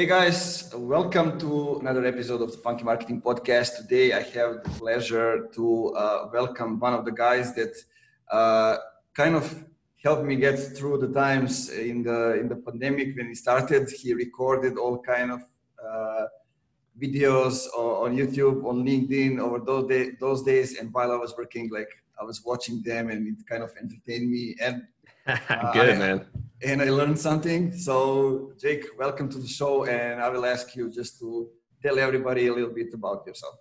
Hey guys, welcome to another episode of the Funky Marketing Podcast. Today I have the pleasure to uh, welcome one of the guys that uh, kind of helped me get through the times in the in the pandemic when it started. He recorded all kind of uh, videos on YouTube, on LinkedIn over those day, those days, and while I was working, like I was watching them, and it kind of entertained me. And good man and I learned something. So, Jake, welcome to the show, and I will ask you just to tell everybody a little bit about yourself.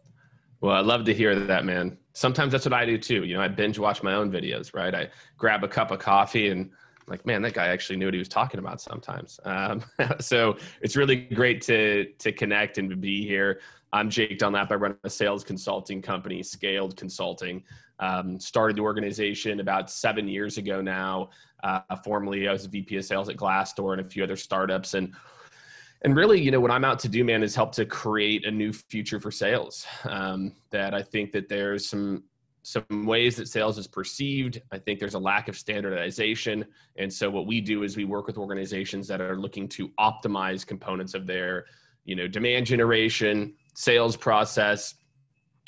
Well, I love to hear that, man. Sometimes that's what I do too. You know, I binge watch my own videos, right? I grab a cup of coffee and like, man, that guy actually knew what he was talking about sometimes. Um, so it's really great to to connect and to be here. I'm Jake Dunlap. I run a sales consulting company, Scaled Consulting. Um, started the organization about seven years ago now. Uh, formerly, I was VP of sales at Glassdoor and a few other startups. And and really, you know, what I'm out to do, man, is help to create a new future for sales. Um, that I think that there's some some ways that sales is perceived. I think there's a lack of standardization. And so what we do is we work with organizations that are looking to optimize components of their, you know, demand generation, sales process,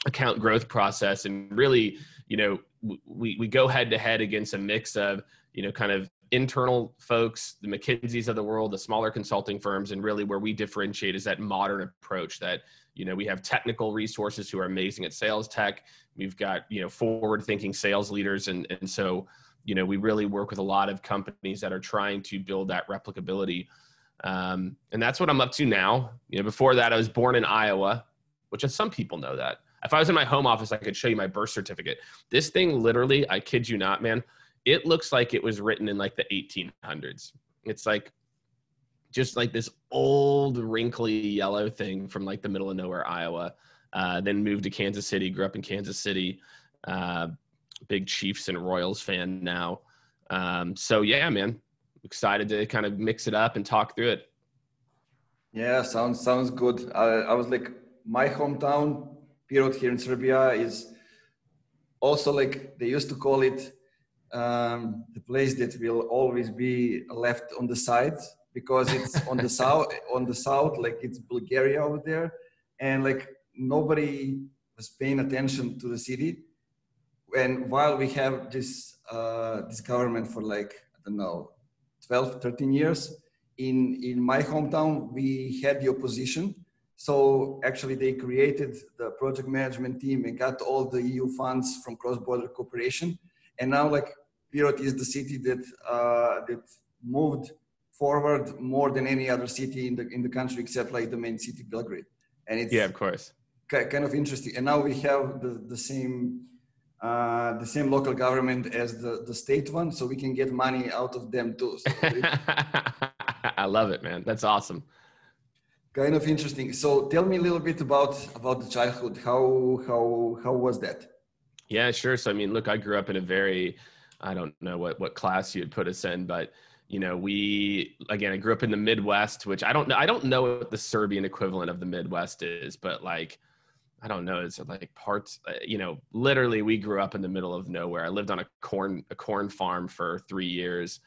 account growth process, and really, you know, we, we go head to head against a mix of, you know, kind of internal folks, the McKinseys of the world, the smaller consulting firms, and really where we differentiate is that modern approach that, you know, we have technical resources who are amazing at sales tech. We've got, you know, forward thinking sales leaders. And, and so, you know, we really work with a lot of companies that are trying to build that replicability um, and that's what I'm up to now. You know, before that, I was born in Iowa, which some people know that. If I was in my home office, I could show you my birth certificate. This thing, literally, I kid you not, man, it looks like it was written in like the 1800s. It's like just like this old, wrinkly yellow thing from like the middle of nowhere, Iowa. Uh, then moved to Kansas City, grew up in Kansas City. Uh, big Chiefs and Royals fan now. Um, so yeah, man, excited to kind of mix it up and talk through it. Yeah, sounds sounds good. I, I was like, my hometown, Pirot here in Serbia, is also like they used to call it um, the place that will always be left on the side because it's on the south on the south like it's bulgaria over there and like nobody was paying attention to the city and while we have this uh, this government for like i don't know 12, 13 years. In, in my hometown, we had the opposition. So actually they created the project management team and got all the EU funds from cross-border cooperation. And now like Pirot is the city that, uh, that moved forward more than any other city in the, in the country except like the main city, Belgrade. And it's yeah, of course. Kind of interesting. And now we have the, the same uh, the same local government as the, the state one, so we can get money out of them too. So I love it, man. That's awesome. Kind of interesting. So tell me a little bit about about the childhood. How how how was that? Yeah, sure. So I mean, look, I grew up in a very I don't know what what class you'd put us in, but you know, we again, I grew up in the Midwest, which I don't know. I don't know what the Serbian equivalent of the Midwest is, but like I don't know. It's like parts, uh, you know, literally we grew up in the middle of nowhere. I lived on a corn, a corn farm for three years.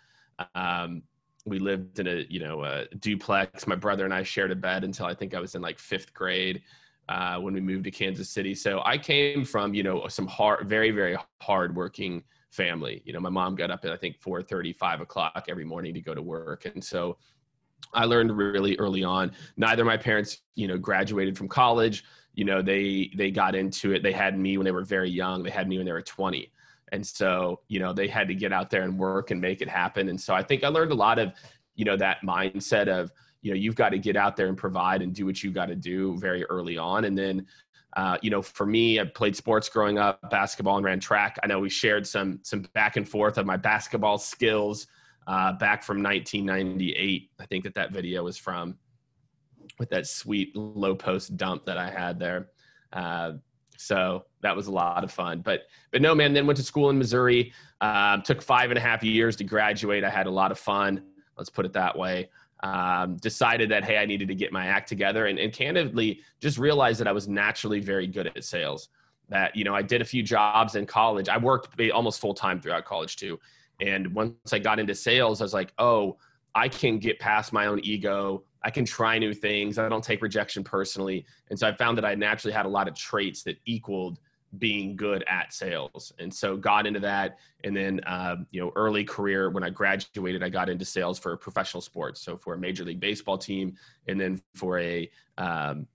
Um, we lived in a, you know, a duplex. My brother and I shared a bed until I think I was in like fifth grade uh, when we moved to Kansas City. So I came from, you know, some hard, very, very hard working family. You know, my mom got up at, I think, 4 5 o'clock every morning to go to work. And so I learned really early on, neither my parents, you know, graduated from college you know they they got into it they had me when they were very young they had me when they were 20 and so you know they had to get out there and work and make it happen. And so i think i learned a lot of you know that mindset of you know you've got to get out there and provide and do what you got to do very early on. And then uh, you know for me i played sports growing up basketball and ran track. I know we shared some some back and forth of my basketball skills uh, back from 1998 i think that that video was from with that sweet low post dump that I had there. Uh, so that was a lot of fun. But but no, man. Then went to school in Missouri. Um, took five and a half years to graduate. I had a lot of fun. Let's put it that way. Um, decided that hey, I needed to get my act together, and, and candidly, just realized that I was naturally very good at sales. That you know, I did a few jobs in college. I worked almost full time throughout college too. And once I got into sales, I was like, oh, I can get past my own ego I can try new things. I don't take rejection personally. And so I found that I naturally had a lot of traits that equaled being good at sales. And so got into that. And then, uh, you know, early career, when I graduated, I got into sales for professional sports. So for a major league baseball team and then for a um,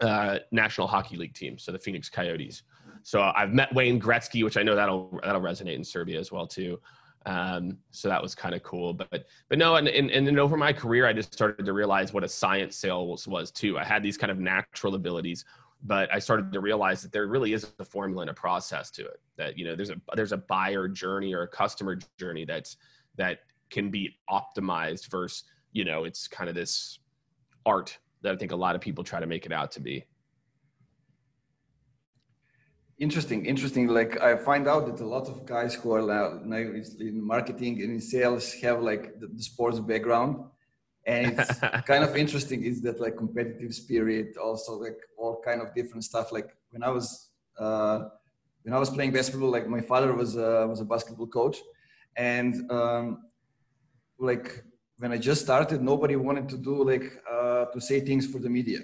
uh, national hockey league team. So the Phoenix Coyotes. So I've met Wayne Gretzky, which I know that'll, that'll resonate in Serbia as well too. Um, so that was kind of cool. But but no, and, and and then over my career, I just started to realize what a science sales was too. I had these kind of natural abilities, but I started to realize that there really is a formula and a process to it. That you know, there's a there's a buyer journey or a customer journey that's that can be optimized versus you know, it's kind of this art that I think a lot of people try to make it out to be interesting interesting. Like i find out that a lot of guys who are now in marketing and in sales have like the, the sports background. And it's kind of interesting is that like competitive spirit also like all kind of different stuff. Like when i was uh, when i was playing basketball like my father was uh, was a basketball coach. And um, like when i just started nobody wanted to do like uh, to say things for the media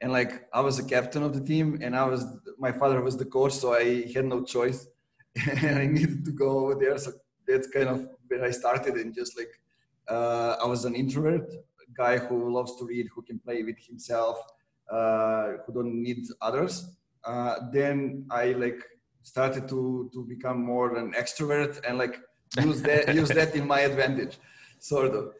and like I was a captain of the team, and I was my father was the coach, so I had no choice, and I needed to go over there. So that's kind of where I started, and just like uh, I was an introvert guy who loves to read, who can play with himself, uh, who don't need others. Uh, then I like started to to become more an extrovert and like use that use that in my advantage, sort of.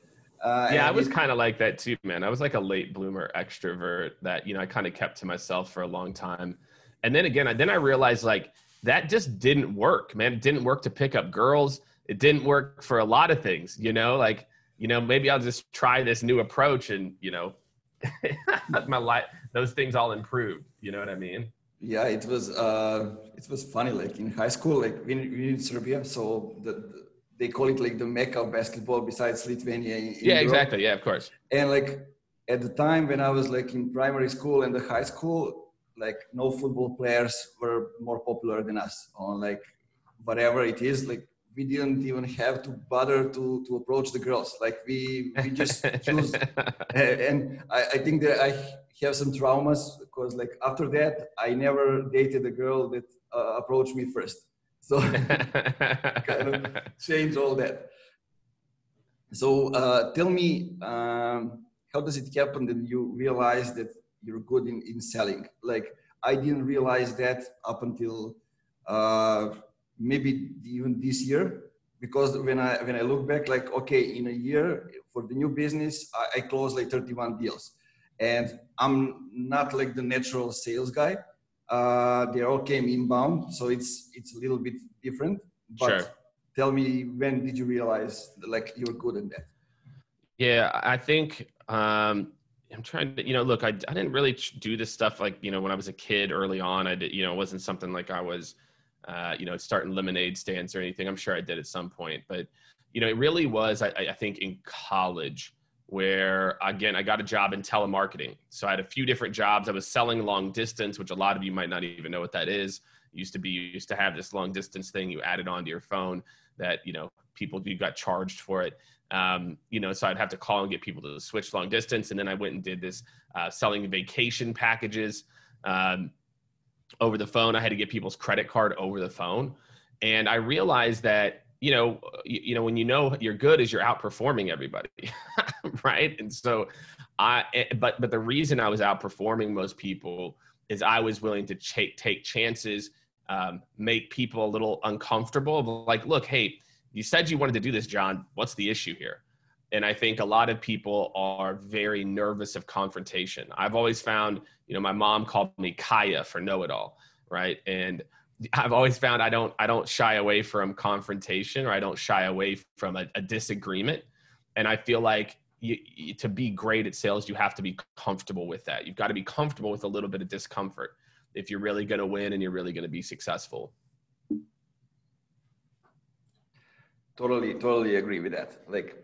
Uh, yeah, I was kind of like that too, man. I was like a late bloomer extrovert that you know I kind of kept to myself for a long time, and then again, I, then I realized like that just didn't work, man. It didn't work to pick up girls. It didn't work for a lot of things, you know. Like you know, maybe I'll just try this new approach, and you know, my life, those things all improved. You know what I mean? Yeah, it was uh, it was funny. Like in high school, like we, we in Serbia, so the, the they call it like the mecca of basketball besides Lithuania. yeah, Europe. exactly. Yeah, of course. And like at the time when I was like in primary school and the high school, like no football players were more popular than us on like whatever it is. Like we didn't even have to bother to to approach the girls. Like we we just choose. and I, I think that I have some traumas because like after that I never dated a girl that uh, approached me first. So kind of change all that. So uh, tell me, um, how does it happen that you realize that you're good in, in selling? Like I didn't realize that up until uh, maybe even this year, because when I when I look back, like okay, in a year for the new business, I, I closed like 31 deals, and I'm not like the natural sales guy uh, they all came inbound, so it's it's a little bit different. But sure. tell me, when did you realize like you're good at that? Yeah, I think um, I'm trying to, you know, look, I, I didn't really do this stuff like, you know, when I was a kid early on, I did, you know, it wasn't something like I was, uh, you know, starting lemonade stands or anything. I'm sure I did at some point, but, you know, it really was, I, I think in college, where again i got a job in telemarketing. So i had a few different jobs. I was selling long distance which a lot of you might not even know what that is. It used to be you used to have this long distance thing you added onto your phone that you know people you got charged for it. Um, you know so i'd have to call and get people to switch long distance. And then i went and did this uh, selling vacation packages um, over the phone. I had to get people's credit card over the phone. And i realized that you know, you, you know, when you know you're good is you're outperforming everybody, right? And so, I, eh, but but the reason I was outperforming most people is I was willing to ch- take chances, um, make people a little uncomfortable. Like, look, hey, you said you wanted to do this, John. What's the issue here? And I think a lot of people are very nervous of confrontation. I've always found, you know, my mom called me Kaya for know it all, right? And I've always found I don't I don't shy away from confrontation or I don't shy away from a, a disagreement, and I feel like you, you, to be great at sales, you have to be comfortable with that. You've got to be comfortable with a little bit of discomfort if you're really going to win and you're really going to be successful. Totally, totally agree with that. Like,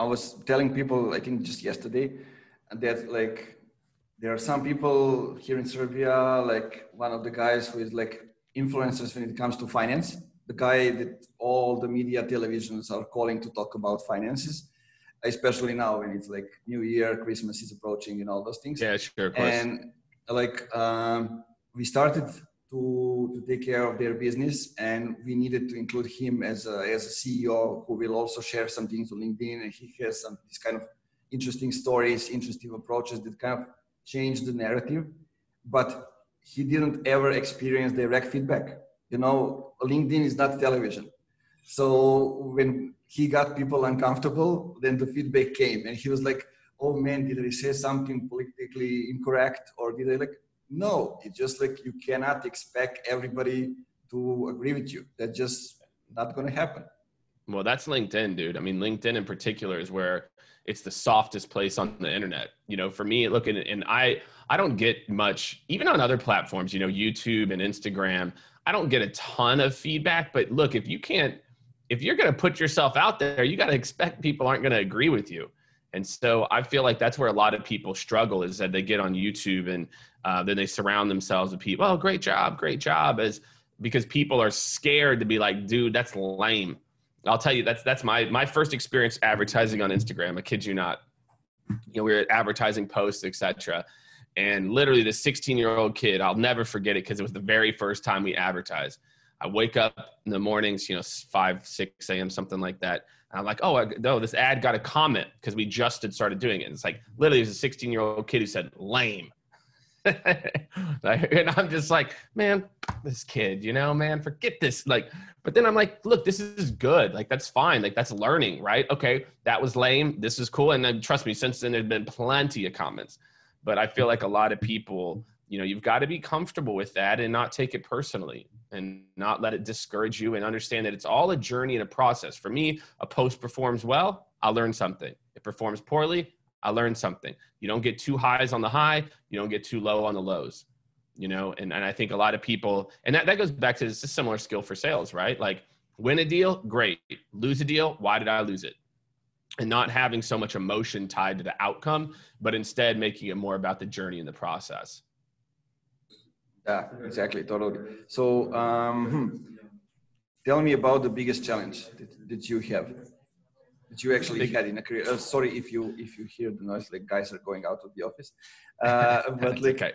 I was telling people, I think just yesterday, that like there are some people here in Serbia, like one of the guys who is like influencers when it comes to finance, the guy that all the media televisions are calling to talk about finances. especially now when it's like New Year, Christmas is approaching, and all those things. Yeah, sure. And like um, we started to to take care of their business, and we needed to include him as a as a CEO who will also share some things on LinkedIn, and he has some this kind of interesting stories, interesting approaches that kind of change the narrative. But he didn't ever experience direct feedback. You know, LinkedIn is not television. So when he got people uncomfortable, then the feedback came and he was like, oh man, did I say something politically incorrect? Or did I like, no, it's just like you cannot expect everybody to agree with you. That's just not going to happen. Well, that's LinkedIn, dude. I mean, LinkedIn in particular is where it's the softest place on the internet. You know, for me, looking and I I don't get much even on other platforms, you know, YouTube and Instagram. I don't get a ton of feedback, but look, if you can't if you're going to put yourself out there, you got to expect people aren't going to agree with you. And so I feel like that's where a lot of people struggle is that they get on YouTube and uh, then they surround themselves with people. Oh, great job, great job, as because people are scared to be like, dude, that's lame. I'll tell you that's that's my my first experience advertising on Instagram. I kid you not. You know, we were advertising posts, etc. And literally, the 16 year old kid, I'll never forget it because it was the very first time we advertised. I wake up in the mornings, you know, 5, 6 a.m., something like that. And I'm like, oh, no, this ad got a comment because we just had started doing it. And it's like, literally, there's a 16 year old kid who said, lame. and I'm just like, man, this kid, you know, man, forget this. Like, but then I'm like, look, this is good. Like, that's fine. Like, that's learning, right? Okay, that was lame. This is cool. And then trust me, since then, there's been plenty of comments. But I feel like a lot of people, you know, you've got to be comfortable with that and not take it personally and not let it discourage you and understand that it's all a journey and a process. For me, a post performs well, I'll learn something. It performs poorly, I learned something. You don't get too highs on the high, you don't get too low on the lows. You know, and, and I think a lot of people, and that, that goes back to it's a similar skill for sales, right? Like win a deal, great. Lose a deal, why did I lose it? And not having so much emotion tied to the outcome, but instead making it more about the journey and the process. Yeah, exactly, totally. So, um, hmm, tell me about the biggest challenge that, that you have that you actually had in a career. Uh, sorry if you if you hear the noise, like guys are going out of the office. Uh, but like, okay.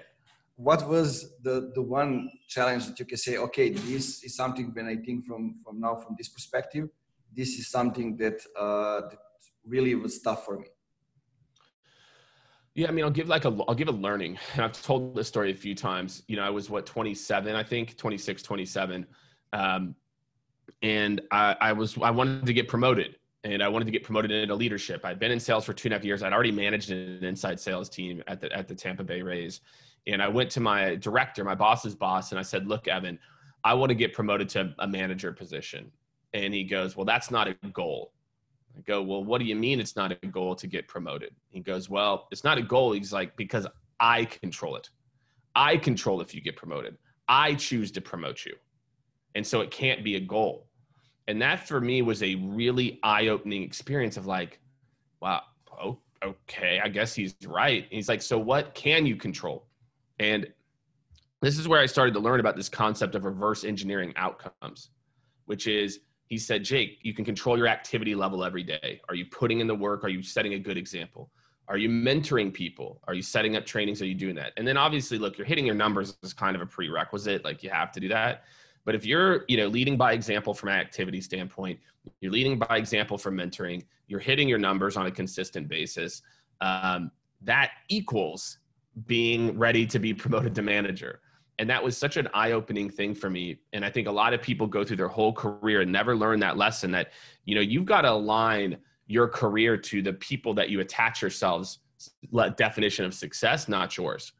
what was the the one challenge that you can say? Okay, this is something when I think from from now from this perspective, this is something that uh, that really was tough for me. Yeah, I mean, I'll give like a, I'll give a learning. And I've told this story a few times. You know, I was what 27, I think 26, 27. Um, and I, I was, I wanted to get promoted and I wanted to get promoted into leadership. I'd been in sales for two and a half years. I'd already managed an inside sales team at the at the Tampa Bay Rays, and I went to my director, my boss's boss, and I said, "Look, Evan, I want to get promoted to a manager position." And he goes, "Well, that's not a goal." I go, "Well, what do you mean it's not a goal to get promoted?" He goes, "Well, it's not a goal." He's like, "Because I control it. I control if you get promoted. I choose to promote you, and so it can't be a goal." And that for me was a really eye-opening experience of like wow oh, okay i guess he's right. He's like so what can you control? And this is where i started to learn about this concept of reverse engineering outcomes which is he said jake you can control your activity level every day. Are you putting in the work? Are you setting a good example? Are you mentoring people? Are you setting up trainings? Are you doing that? And then obviously look you're hitting your numbers is kind of a prerequisite like you have to do that but if you're, you know, leading by example from an activity standpoint, you're leading by example from mentoring, you're hitting your numbers on a consistent basis, um, that equals being ready to be promoted to manager. And that was such an eye-opening thing for me. And I think a lot of people go through their whole career and never learn that lesson that, you know, you've got to align your career to the people that you attach yourselves definition of success, not yours.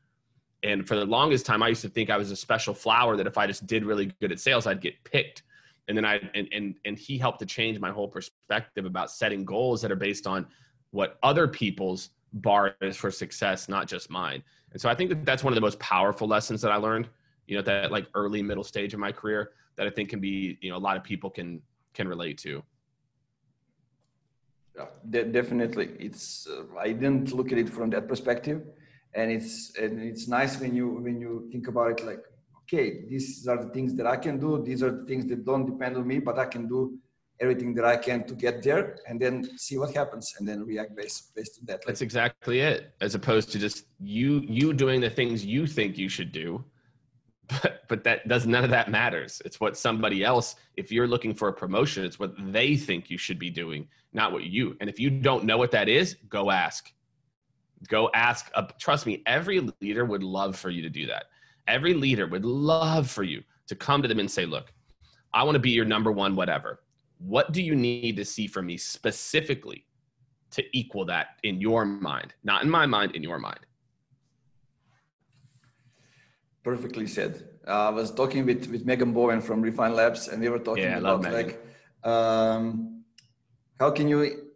And for the longest time, I used to think I was a special flower that if I just did really good at sales, I'd get picked. And then I and and and he helped to change my whole perspective about setting goals that are based on what other people's bar is for success, not just mine. And so I think that that's one of the most powerful lessons that I learned. You know, that like early middle stage of my career that I think can be you know a lot of people can can relate to. Yeah, de- definitely. It's uh, I didn't look at it from that perspective and it's and it's nice when you when you think about it like okay these are the things that i can do these are the things that don't depend on me but i can do everything that I can to get there, and then see what happens, and then react based based on that. That's exactly it. As opposed to just you you doing the things you think you should do, but but that does none of that matters. It's what somebody else. If you're looking for a promotion, it's what they think you should be doing, not what you. And if you don't know what that is, go ask. Go ask. Uh, trust me, every leader would love for you to do that. Every leader would love for you to come to them and say, "Look, I want to be your number one, whatever. What do you need to see from me specifically to equal that in your mind? Not in my mind, in your mind. Perfectly said. Uh, I was talking with, with Megan Bowen from Refine Labs, and we were talking yeah, about like um, how can you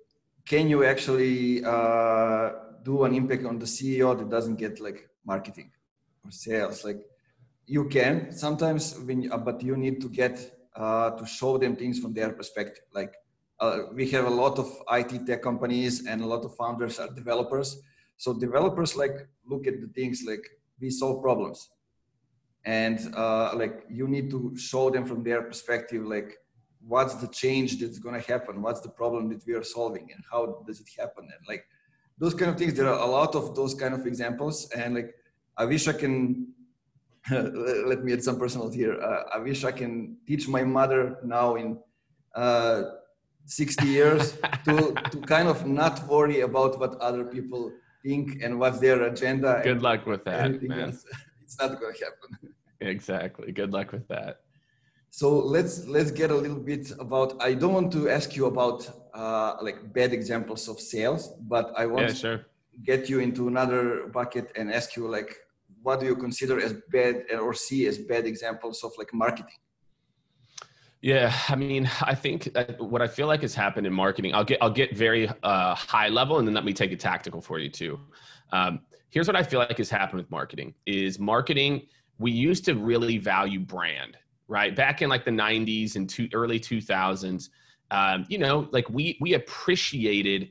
can you actually uh, do an impact on the CEO that doesn't get like marketing or sales? Like you can sometimes when, uh, but you need to get uh, to show them things from their perspective. Like uh, we have a lot of IT tech companies and a lot of founders are developers. So developers like look at the things like we solve problems, and uh, like you need to show them from their perspective like what's the change that's going to happen, what's the problem that we are solving, and how does it happen, and like those kind of things. There are a lot of those kind of examples, and like I wish I can let me add some personal here. Uh, I wish I can teach my mother now in uh, 60 years to, to kind of not worry about what other people think and what's their agenda. Good luck with that, man. Else. It's not going to happen. Exactly. Good luck with that. So let's let's get a little bit about. I don't want to ask you about uh, like bad examples of sales, but I want yeah, sure. to get you into another bucket and ask you like what do you consider as bad or see as bad examples of like marketing? Yeah, I mean, I think what I feel like has happened in marketing. I'll get I'll get very uh, high level, and then let me take it tactical for you too. Um, here's what I feel like has happened with marketing: is marketing. We used to really value brand, right? Back in like the '90s and two, early 2000s, um, you know, like we we appreciated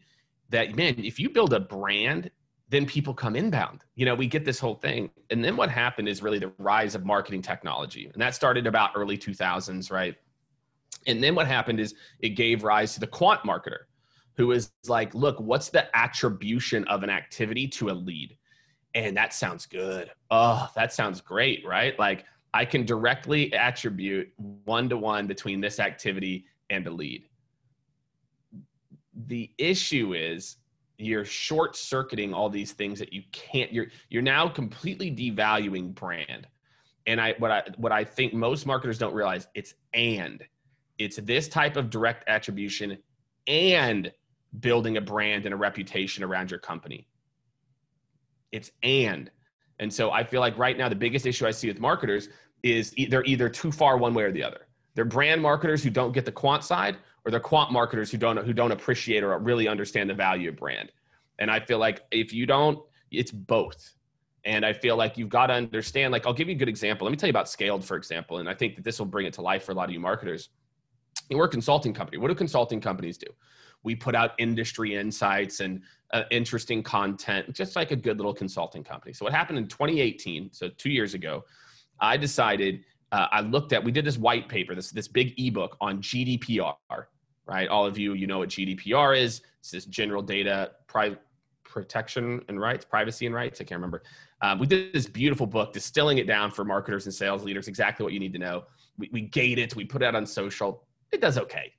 that. Man, if you build a brand then people come inbound. You know, we get this whole thing. And then what happened is really the rise of marketing technology. And that started about early 2000s, right? And then what happened is it gave rise to the quant marketer who is like, look, what's the attribution of an activity to a lead? And that sounds good. Oh, that sounds great, right? Like I can directly attribute one to one between this activity and a lead. The issue is you're short circuiting all these things that you can't you're you're now completely devaluing brand. And i what i what i think most marketers don't realize it's and. It's this type of direct attribution and building a brand and a reputation around your company. It's and. And so i feel like right now the biggest issue i see with marketers is they're either too far one way or the other they're brand marketers who don't get the quant side or they're quant marketers who don't who don't appreciate or really understand the value of brand. And I feel like if you don't, it's both. And I feel like you've got to understand. Like I'll give you a good example. Let me tell you about Scaled, for example, and I think that this will bring it to life for a lot of you marketers. We're a consulting company. What do consulting companies do? We put out industry insights and uh, interesting content, just like a good little consulting company. So what happened in 2018? So two years ago, I decided uh, I looked at. We did this white paper, this this big ebook on GDPR, right? All of you, you know what GDPR is. It's this general data pri- protection and rights, privacy and rights. I can't remember. Um, we did this beautiful book distilling it down for marketers and sales leaders, exactly what you need to know. We, we gate it, we put it out on social. It does okay.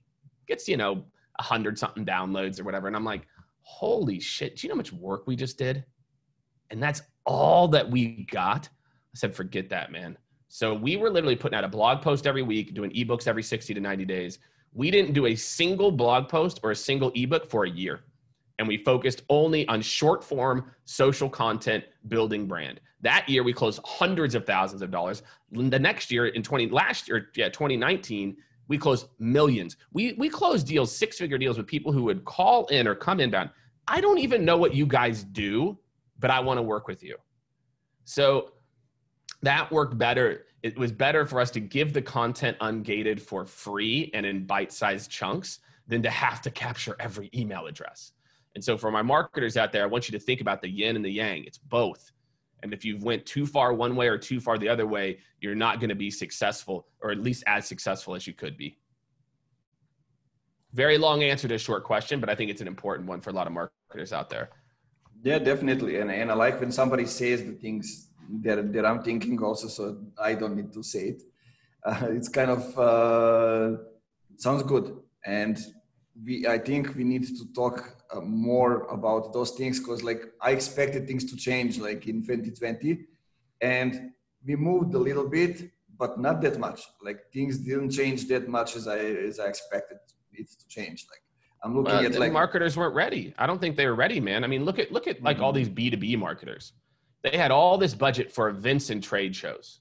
Gets, you know, a hundred something downloads or whatever. And I'm like, holy shit, do you know how much work we just did? And that's all that we got. Said, forget that, man. So we were literally putting out a blog post every week, doing ebooks every 60 to 90 days we didn't do a single blog post or a single ebook for a year. And we focused only on short form social content building brand. That year we closed hundreds of thousands of dollars. The next year in 20 last year, yeah, 2019, we closed millions. We we closed deals, six figure deals with people who would call in or come inbound. I don't even know what you guys do, but I want to work with you. So that worked better it was better for us to give the content ungated for free and in bite-sized chunks than to have to capture every email address. And so for my marketers out there, I want you to think about the yin and the yang. It's both. And if you've went too far one way or too far the other way, you're not going to be successful or at least as successful as you could be. very long answer to a short question, but I think it's an important one for a lot of marketers out there. Yeah, definitely. And, and I like when somebody says the things that, that I'm thinking also, so I don't need to say it. Uh, it's kind of uh, sounds good. And we, I think we need to talk uh, more about those things because like I expected things to change like in 2020 and we moved a little bit, but not that much. Like things didn't change that much as I, as I expected it to change. Like I'm looking well, at like marketers weren't ready. I don't think they were ready, man. I mean, look at look at like mm-hmm. all these B2B marketers. They had all this budget for events and trade shows.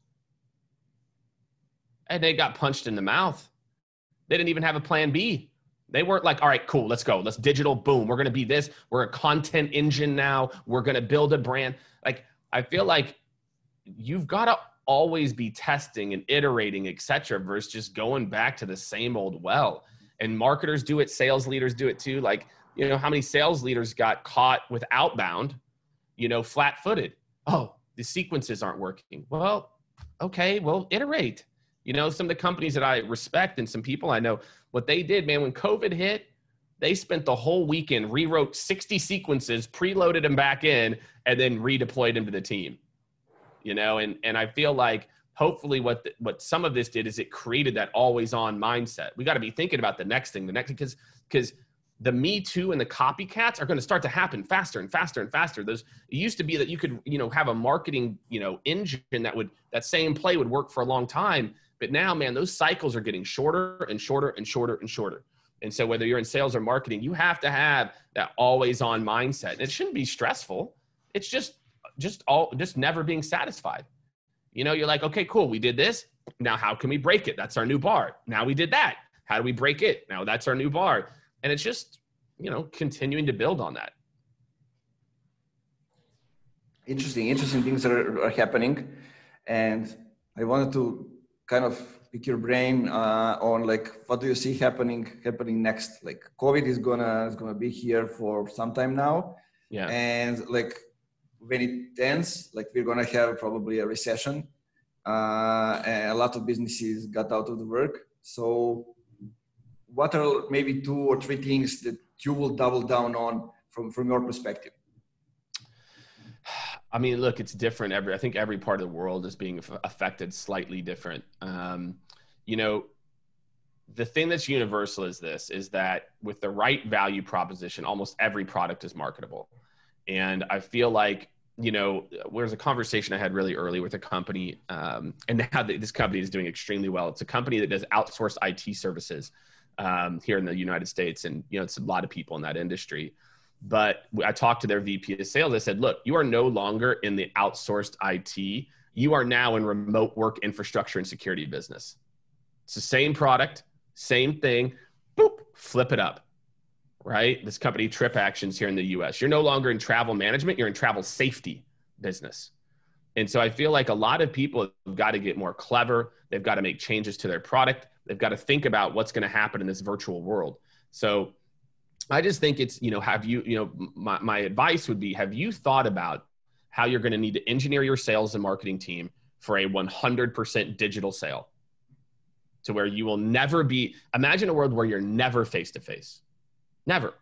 And they got punched in the mouth. They didn't even have a plan B. They weren't like, all right, cool, let's go. Let's digital, boom. We're gonna be this. We're a content engine now. We're gonna build a brand. Like, I feel like you've got to always be testing and iterating, etc., versus just going back to the same old well and marketers do it sales leaders do it too like you know how many sales leaders got caught with outbound you know flat footed oh the sequences aren't working. Well okay well iterate. You know some of the companies that i respect and some people i know what they did man when covid hit they spent the whole weekend rewrote 60 sequences preloaded them back in and then redeployed them to the team. You know and and i feel like hopefully what the, what some of this did is it created that always on mindset. We got to be thinking about the next thing the next because because the me too and the copycats are going to start to happen faster and faster and faster those it used to be that you could you know have a marketing you know engine that would that same play would work for a long time but now man those cycles are getting shorter and shorter and shorter and shorter and so whether you're in sales or marketing you have to have that always on mindset and it shouldn't be stressful it's just just all just never being satisfied you know, you're like, okay, cool, we did this. Now, how can we break it? That's our new bar. Now we did that. How do we break it? Now that's our new bar. And it's just, you know, continuing to build on that. Interesting, interesting things are, are happening. And I wanted to kind of pick your brain uh, on like what do you see happening happening next like covid is gonna is gonna be here for some time now yeah and like when it ends, like we're gonna have probably a recession. Uh, and a lot of businesses got out of the work. So, what are maybe two or three things that you will double down on from from your perspective? I mean, look, it's different. Every I think every part of the world is being affected slightly different. Um, you know, the thing that's universal is this: is that with the right value proposition, almost every product is marketable. And I feel like you know, there's a conversation I had really early with a company, um, and now this company is doing extremely well. It's a company that does outsourced IT services um, here in the United States, and you know, it's a lot of people in that industry. But I talked to their VP of sales. I said, "Look, you are no longer in the outsourced IT. You are now in remote work infrastructure and security business. It's the same product, same thing. Boop, flip it up." right? This company, TripActions, here in the US. You're no longer in travel management, you're in travel safety business. And so I feel like a lot of people have got to get more clever. They've got to make changes to their product. They've got to think about what's going to happen in this virtual world. So I just think it's, you know, have you, you know, my, my advice would be have you thought about how you're going to need to engineer your sales and marketing team for a 100% digital sale to where you will never be, imagine a world where you're never face to face Never,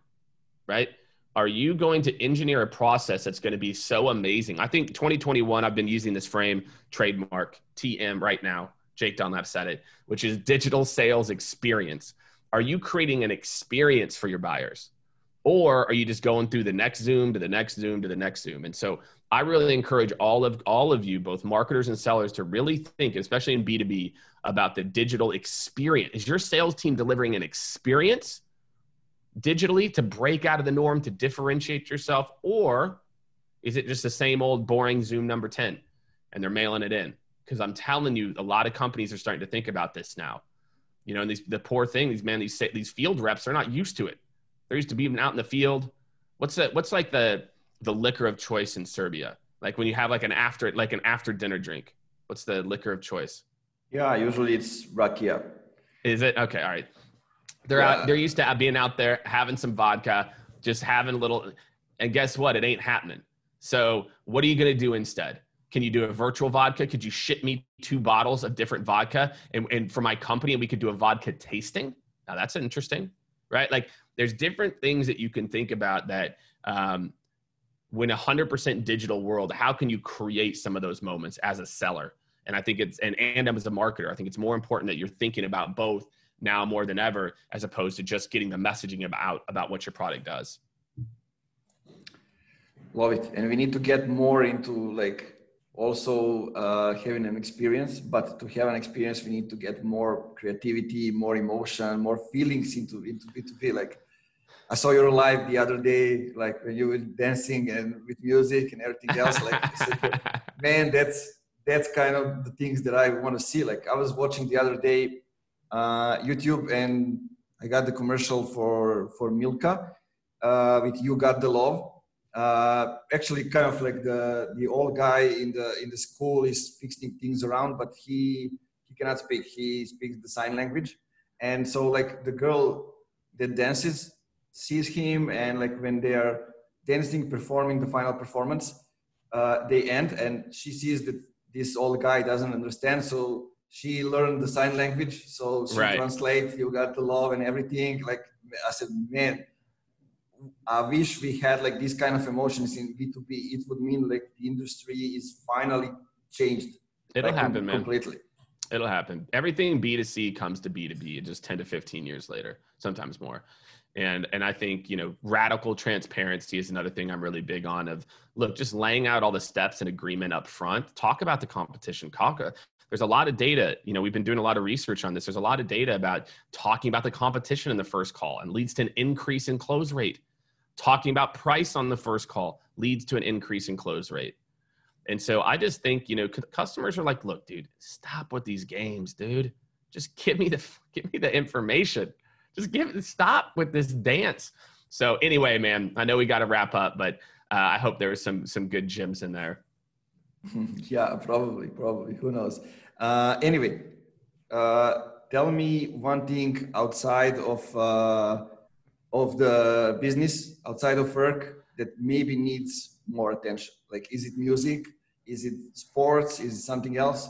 right? Are you going to engineer a process that's going to be so amazing? I think 2021, I've been using this frame trademark TM right now. Jake Dunlap said it, which is digital sales experience. Are you creating an experience for your buyers? Or are you just going through the next Zoom to the next Zoom to the next Zoom? And so I really encourage all of all of you, both marketers and sellers, to really think, especially in B2B, about the digital experience. Is your sales team delivering an experience digitally to break out of the norm to differentiate yourself or is it just the same old boring zoom number 10 and they're mailing it in because i'm telling you a lot of companies are starting to think about this now you know and these the poor thing these man these these field reps they're not used to it they're used to being out in the field what's that what's like the the liquor of choice in serbia like when you have like an after like an after dinner drink what's the liquor of choice yeah usually it's rakia is it okay all right they're yeah. out. They're used to being out there having some vodka, just having a little. And guess what? It ain't happening. So what are you going to do instead? Can you do a virtual vodka? Could you ship me two bottles of different vodka? And, and for my company, we could do a vodka tasting. Now that's interesting. right? Like there's different things that you can think about that um, when a hundred percent digital world, how can you create some of those moments as a seller? And I think it's and and as a marketer, I think it's more important that you're thinking about both now more than ever, as opposed to just getting the messaging about about what your product does. Love it, and we need to get more into like also uh, having an experience. But to have an experience, we need to get more creativity, more emotion, more feelings into into B2B. Like I saw your live the other day, like when you were dancing and with music and everything else. Like, said, man, that's that's kind of the things that I want to see. Like I was watching the other day uh, YouTube and I got the commercial for for Milka uh, with "You Got the Love." Uh, actually, kind of like the the old guy in the in the school is fixing things around, but he he cannot speak. He speaks the sign language, and so like the girl that dances sees him, and like when they are dancing, performing the final performance, uh, they end, and she sees that this old guy doesn't understand, so she learned the sign language, so she right. translate. You got the love and everything. Like I said, man, I wish we had like these kind of emotions in B2B. It would mean like the industry is finally changed. It'll like, happen, man. Completely. It'll happen. Everything B2C comes to B2B just 10 to 15 years later, sometimes more. And and I think, you know, radical transparency is another thing I'm really big on of look, just laying out all the steps and agreement up front. Talk about the competition. Talk, there's a lot of data you know we've been doing a lot of research on this. There's a lot of data about talking about the competition in the first call and leads to an increase in close rate. Talking about price on the first call leads to an increase in close rate. And so i just think you know customers are like look dude stop with these games dude. Just give me the give me the information. Just give stop with this dance. So anyway man i know we got to wrap up but uh, i hope there was some some good gems in there yeah probably probably who knows uh, anyway, uh, tell me one thing outside of uh, of the business, outside of work, that maybe needs more attention. Like, is it music? Is it sports? Is it something else?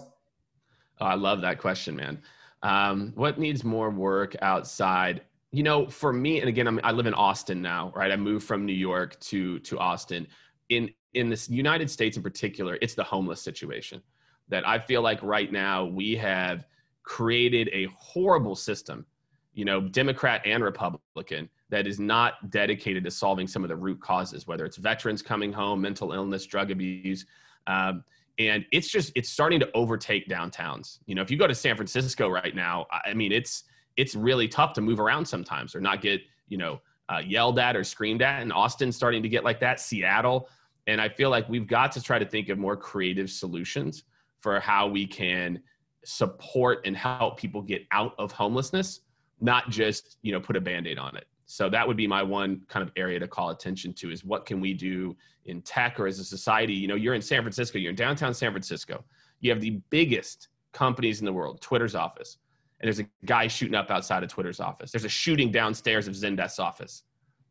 Oh, I love that question, man. Um, what needs more work outside? You know, for me, and again, I'm, I live in Austin now, right? I moved from New York to to Austin. In in the United States, in particular, it's the homeless situation that I feel like right now we have created a horrible system, you know, Democrat and Republican, that is not dedicated to solving some of the root causes, whether it's veterans coming home, mental illness, drug abuse. Um, and it's just it's starting to overtake downtowns. You know, if you go to San Francisco right now, I mean, it's it's really tough to move around sometimes or not get you know uh, yelled at or screamed at. And Austin's starting to get like that. Seattle, and I feel like we've got to try to think of more creative solutions for how we can support and help people get out of homelessness, not just, you know, put a band-aid on it. So that would be my one kind of area to call attention to is what can we do in tech or as a society? You know, you're in San Francisco, you're in downtown San Francisco. You have the biggest companies in the world, Twitter's office. And there's a guy shooting up outside of Twitter's office. There's a shooting downstairs of Zendesk's office.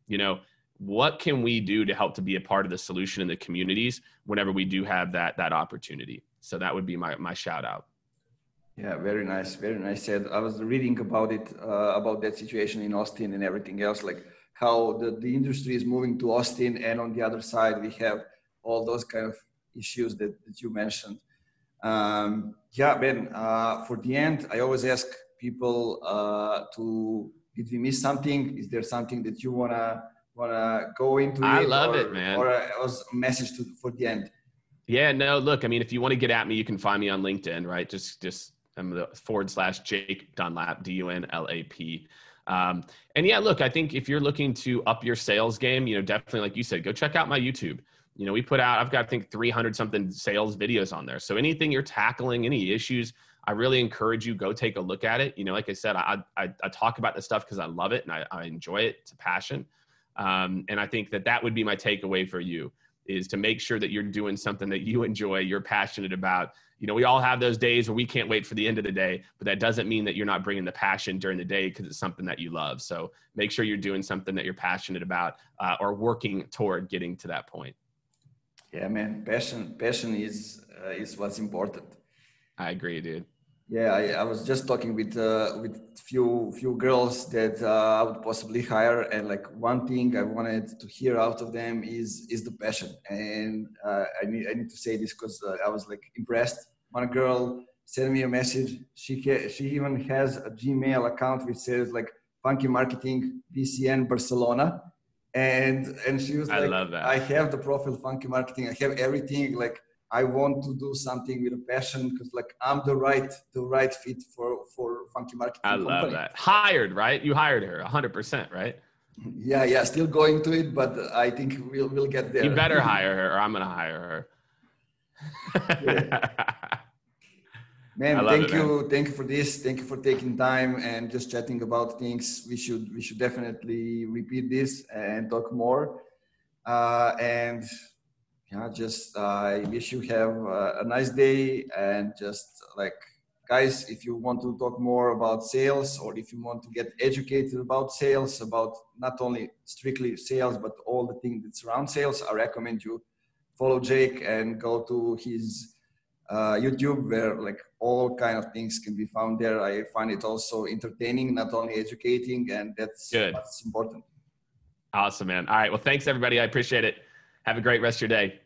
You know, what can we do to help to be a part of the solution in the communities whenever we do have that that opportunity? So that would be my, my shout out. Yeah, very nice, very nice said. I was reading about it, uh, about that situation in Austin and everything else, like how the, the industry is moving to Austin, and on the other side we have all those kind of issues that, that you mentioned. Um, yeah, Ben. Uh, for the end, I always ask people uh, to did we miss something? Is there something that you wanna wanna go into? I it, love or, it, man. Or a, a message to for the end. Yeah, no, look, I mean, if you want to get at me, you can find me on LinkedIn, right? Just, just I'm the forward slash Jake Dunlap, D U N L A P. Um, and yeah, look, I think if you're looking to up your sales game, you know, definitely, like you said, go check out my YouTube. You know, we put out, I've got, I think, 300 something sales videos on there. So anything you're tackling, any issues, I really encourage you go take a look at it. You know, like I said, I, I, I talk about this stuff because I love it and I, I enjoy it. It's a passion. Um, and I think that that would be my takeaway for you is to make sure that you're doing something that you enjoy, you're passionate about. You know, we all have those days where we can't wait for the end of the day, but that doesn't mean that you're not bringing the passion during the day because it's something that you love. So make sure you're doing something that you're passionate about uh, or working toward getting to that point. Yeah, man, passion, passion is uh, is what's important. I agree, dude. Yeah, I, I was just talking with uh, with few few girls that uh, I would possibly hire, and like one thing I wanted to hear out of them is is the passion. And uh, I need I need to say this because uh, I was like impressed. One girl sent me a message. She ca- she even has a Gmail account which says like Funky Marketing VCN Barcelona, and and she was I like, love that. I have the profile Funky Marketing. I have everything like I want to do something with a passion because like I'm the right the right fit for for funky marketing. I love company. that. Hired, right? You hired her 100%, right? Yeah, yeah, still going to it, but I think we'll we'll get there. You better hire her or I'm going to hire her. Man, thank it, you, thank you for this. Thank you for taking time and just chatting about things. We should we should definitely repeat this and talk more. Uh, and yeah, just uh, I wish you have a, a nice day and just like guys, if you want to talk more about sales or if you want to get educated about sales, about not only strictly sales but all the things that surround sales, I recommend you follow Jake and go to his uh, YouTube where like all kind of things can be found there. I find it also entertaining, not only educating, and that's Good. that's important. awesome, man. All right. Well, thanks everybody. I appreciate it. Have a great rest of your day.